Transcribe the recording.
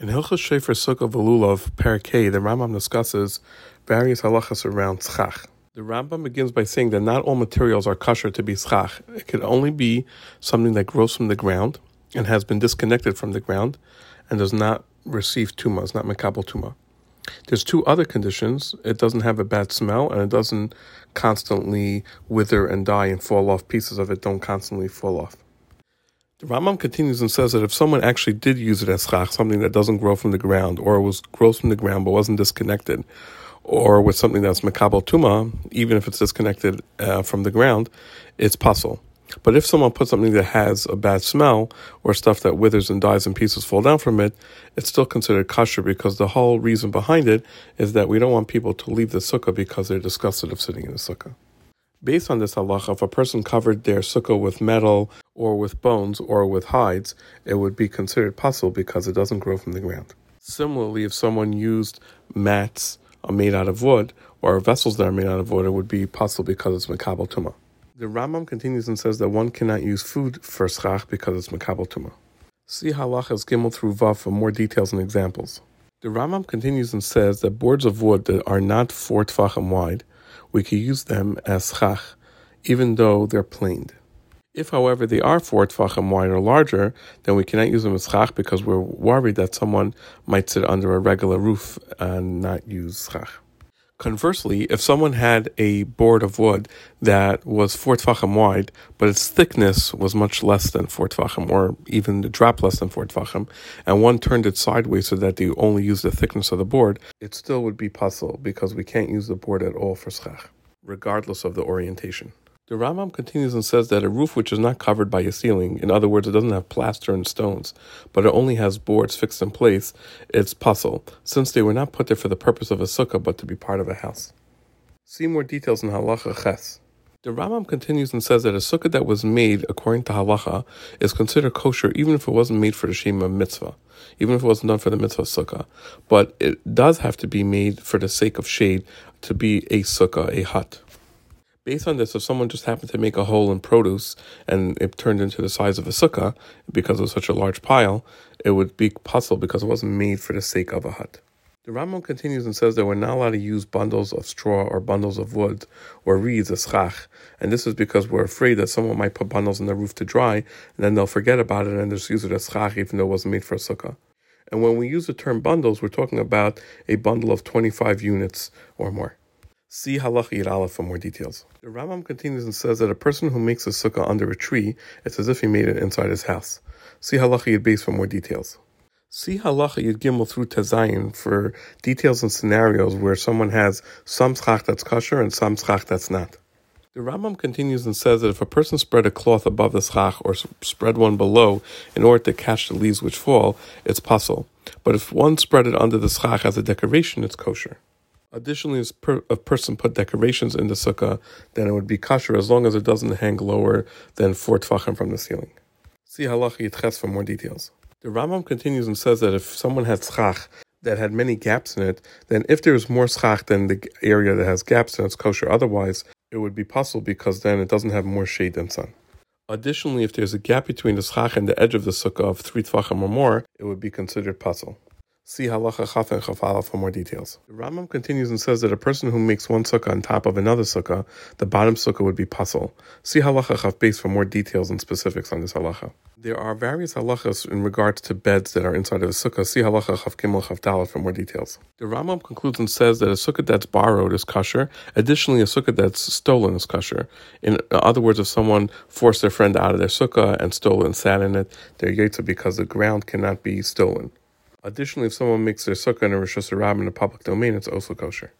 In Hilchos Shofar Sukkah Velulav, Parakeh, the Rambam discusses various halachas around schach. The Rambam begins by saying that not all materials are kosher to be schach. It could only be something that grows from the ground and has been disconnected from the ground and does not receive tuma, it's not mekabel tuma. There's two other conditions. It doesn't have a bad smell and it doesn't constantly wither and die and fall off. Pieces of it don't constantly fall off. The Rambam continues and says that if someone actually did use it as chach, something that doesn't grow from the ground, or was grows from the ground but wasn't disconnected, or with something that's mekabel tuma, even if it's disconnected uh, from the ground, it's pasul. But if someone puts something that has a bad smell or stuff that withers and dies and pieces fall down from it, it's still considered kosher because the whole reason behind it is that we don't want people to leave the sukkah because they're disgusted of sitting in the sukkah. Based on this halacha, if a person covered their sukkah with metal or with bones or with hides, it would be considered pasul because it doesn't grow from the ground. Similarly, if someone used mats uh, made out of wood or vessels that are made out of wood, it would be pasul because it's mekabel tuma. The Rambam continues and says that one cannot use food for schach because it's mekabel tuma. See halachas gimel through vav for more details and examples. The Rambam continues and says that boards of wood that are not four tfachim wide we can use them as chach, even though they're planed. If, however, they are four tfachim wide or larger, then we cannot use them as chach because we're worried that someone might sit under a regular roof and not use chach. Conversely, if someone had a board of wood that was four tfachim wide, but its thickness was much less than four tfachim, or even a drop less than four tfachim, and one turned it sideways so that they only use the thickness of the board, it still would be pasul because we can't use the board at all for schach regardless of the orientation. The Rambam continues and says that a roof which is not covered by a ceiling, in other words, it doesn't have plaster and stones, but it only has boards fixed in place, it's pasul, since they were not put there for the purpose of a sukkah but to be part of a house. See more details in Halacha Ches. The Rambam continues and says that a sukkah that was made according to halacha is considered kosher even if it wasn't made for the shema mitzvah, even if it wasn't done for the mitzvah sukkah. But it does have to be made for the sake of shade to be a sukkah, a hut. Based on this, if someone just happened to make a hole in produce and it turned into the size of a sukkah because it was such a large pile, it would be pasul because it wasn't made for the sake of a hut. The Rambam continues and says that we're not allowed to use bundles of straw or bundles of wood or reeds as chach, and this is because we're afraid that someone might put bundles on the roof to dry, and then they'll forget about it and just use it as chach even though it wasn't made for a sukkah. And when we use the term bundles, we're talking about a bundle of 25 units or more. See Halacha Yud Aleph for more details. The Rambam continues and says that a person who makes a sukkah under a tree, it's as if he made it inside his house. See Halacha Yud Beis for more details. See Halacha Yud Gimel through Tazayin for details and scenarios where someone has some schach that's kosher and some schach that's not. The Rambam continues and says that if a person spread a cloth above the schach or spread one below in order to catch the leaves which fall, it's pasul. But if one spread it under the schach as a decoration, it's kosher. Additionally, if a person put decorations in the sukkah, then it would be kosher as long as it doesn't hang lower than four tfachim from the ceiling. See Halacha Yud Ches for more details. The Rambam continues and says that if someone had schach that had many gaps in it, then if there's more schach than the area that has gaps, then it's kosher. Otherwise, it would be pasul because then it doesn't have more shade than sun. Additionally, if there's a gap between the schach and the edge of the sukkah of three tfachim or more, it would be considered pasul. See Halacha Chaf and Chaf Aleph for more details. The Rambam continues and says that a person who makes one sukkah on top of another sukkah, the bottom sukkah would be pasul. See Halacha Chaf Beis for more details and specifics on this halacha. There are various halachas in regards to beds that are inside of a sukkah. See Halacha Chaf Gimel Chaf Dalet for more details. The Rambam concludes and says that a sukkah that's borrowed is kosher. Additionally, a sukkah that's stolen is kosher. In other words, if someone forced their friend out of their sukkah and stole and sat in it, they're yotzei because the ground cannot be stolen. Additionally, if someone makes their sukkah in a Rosh in a public domain, it's also kosher.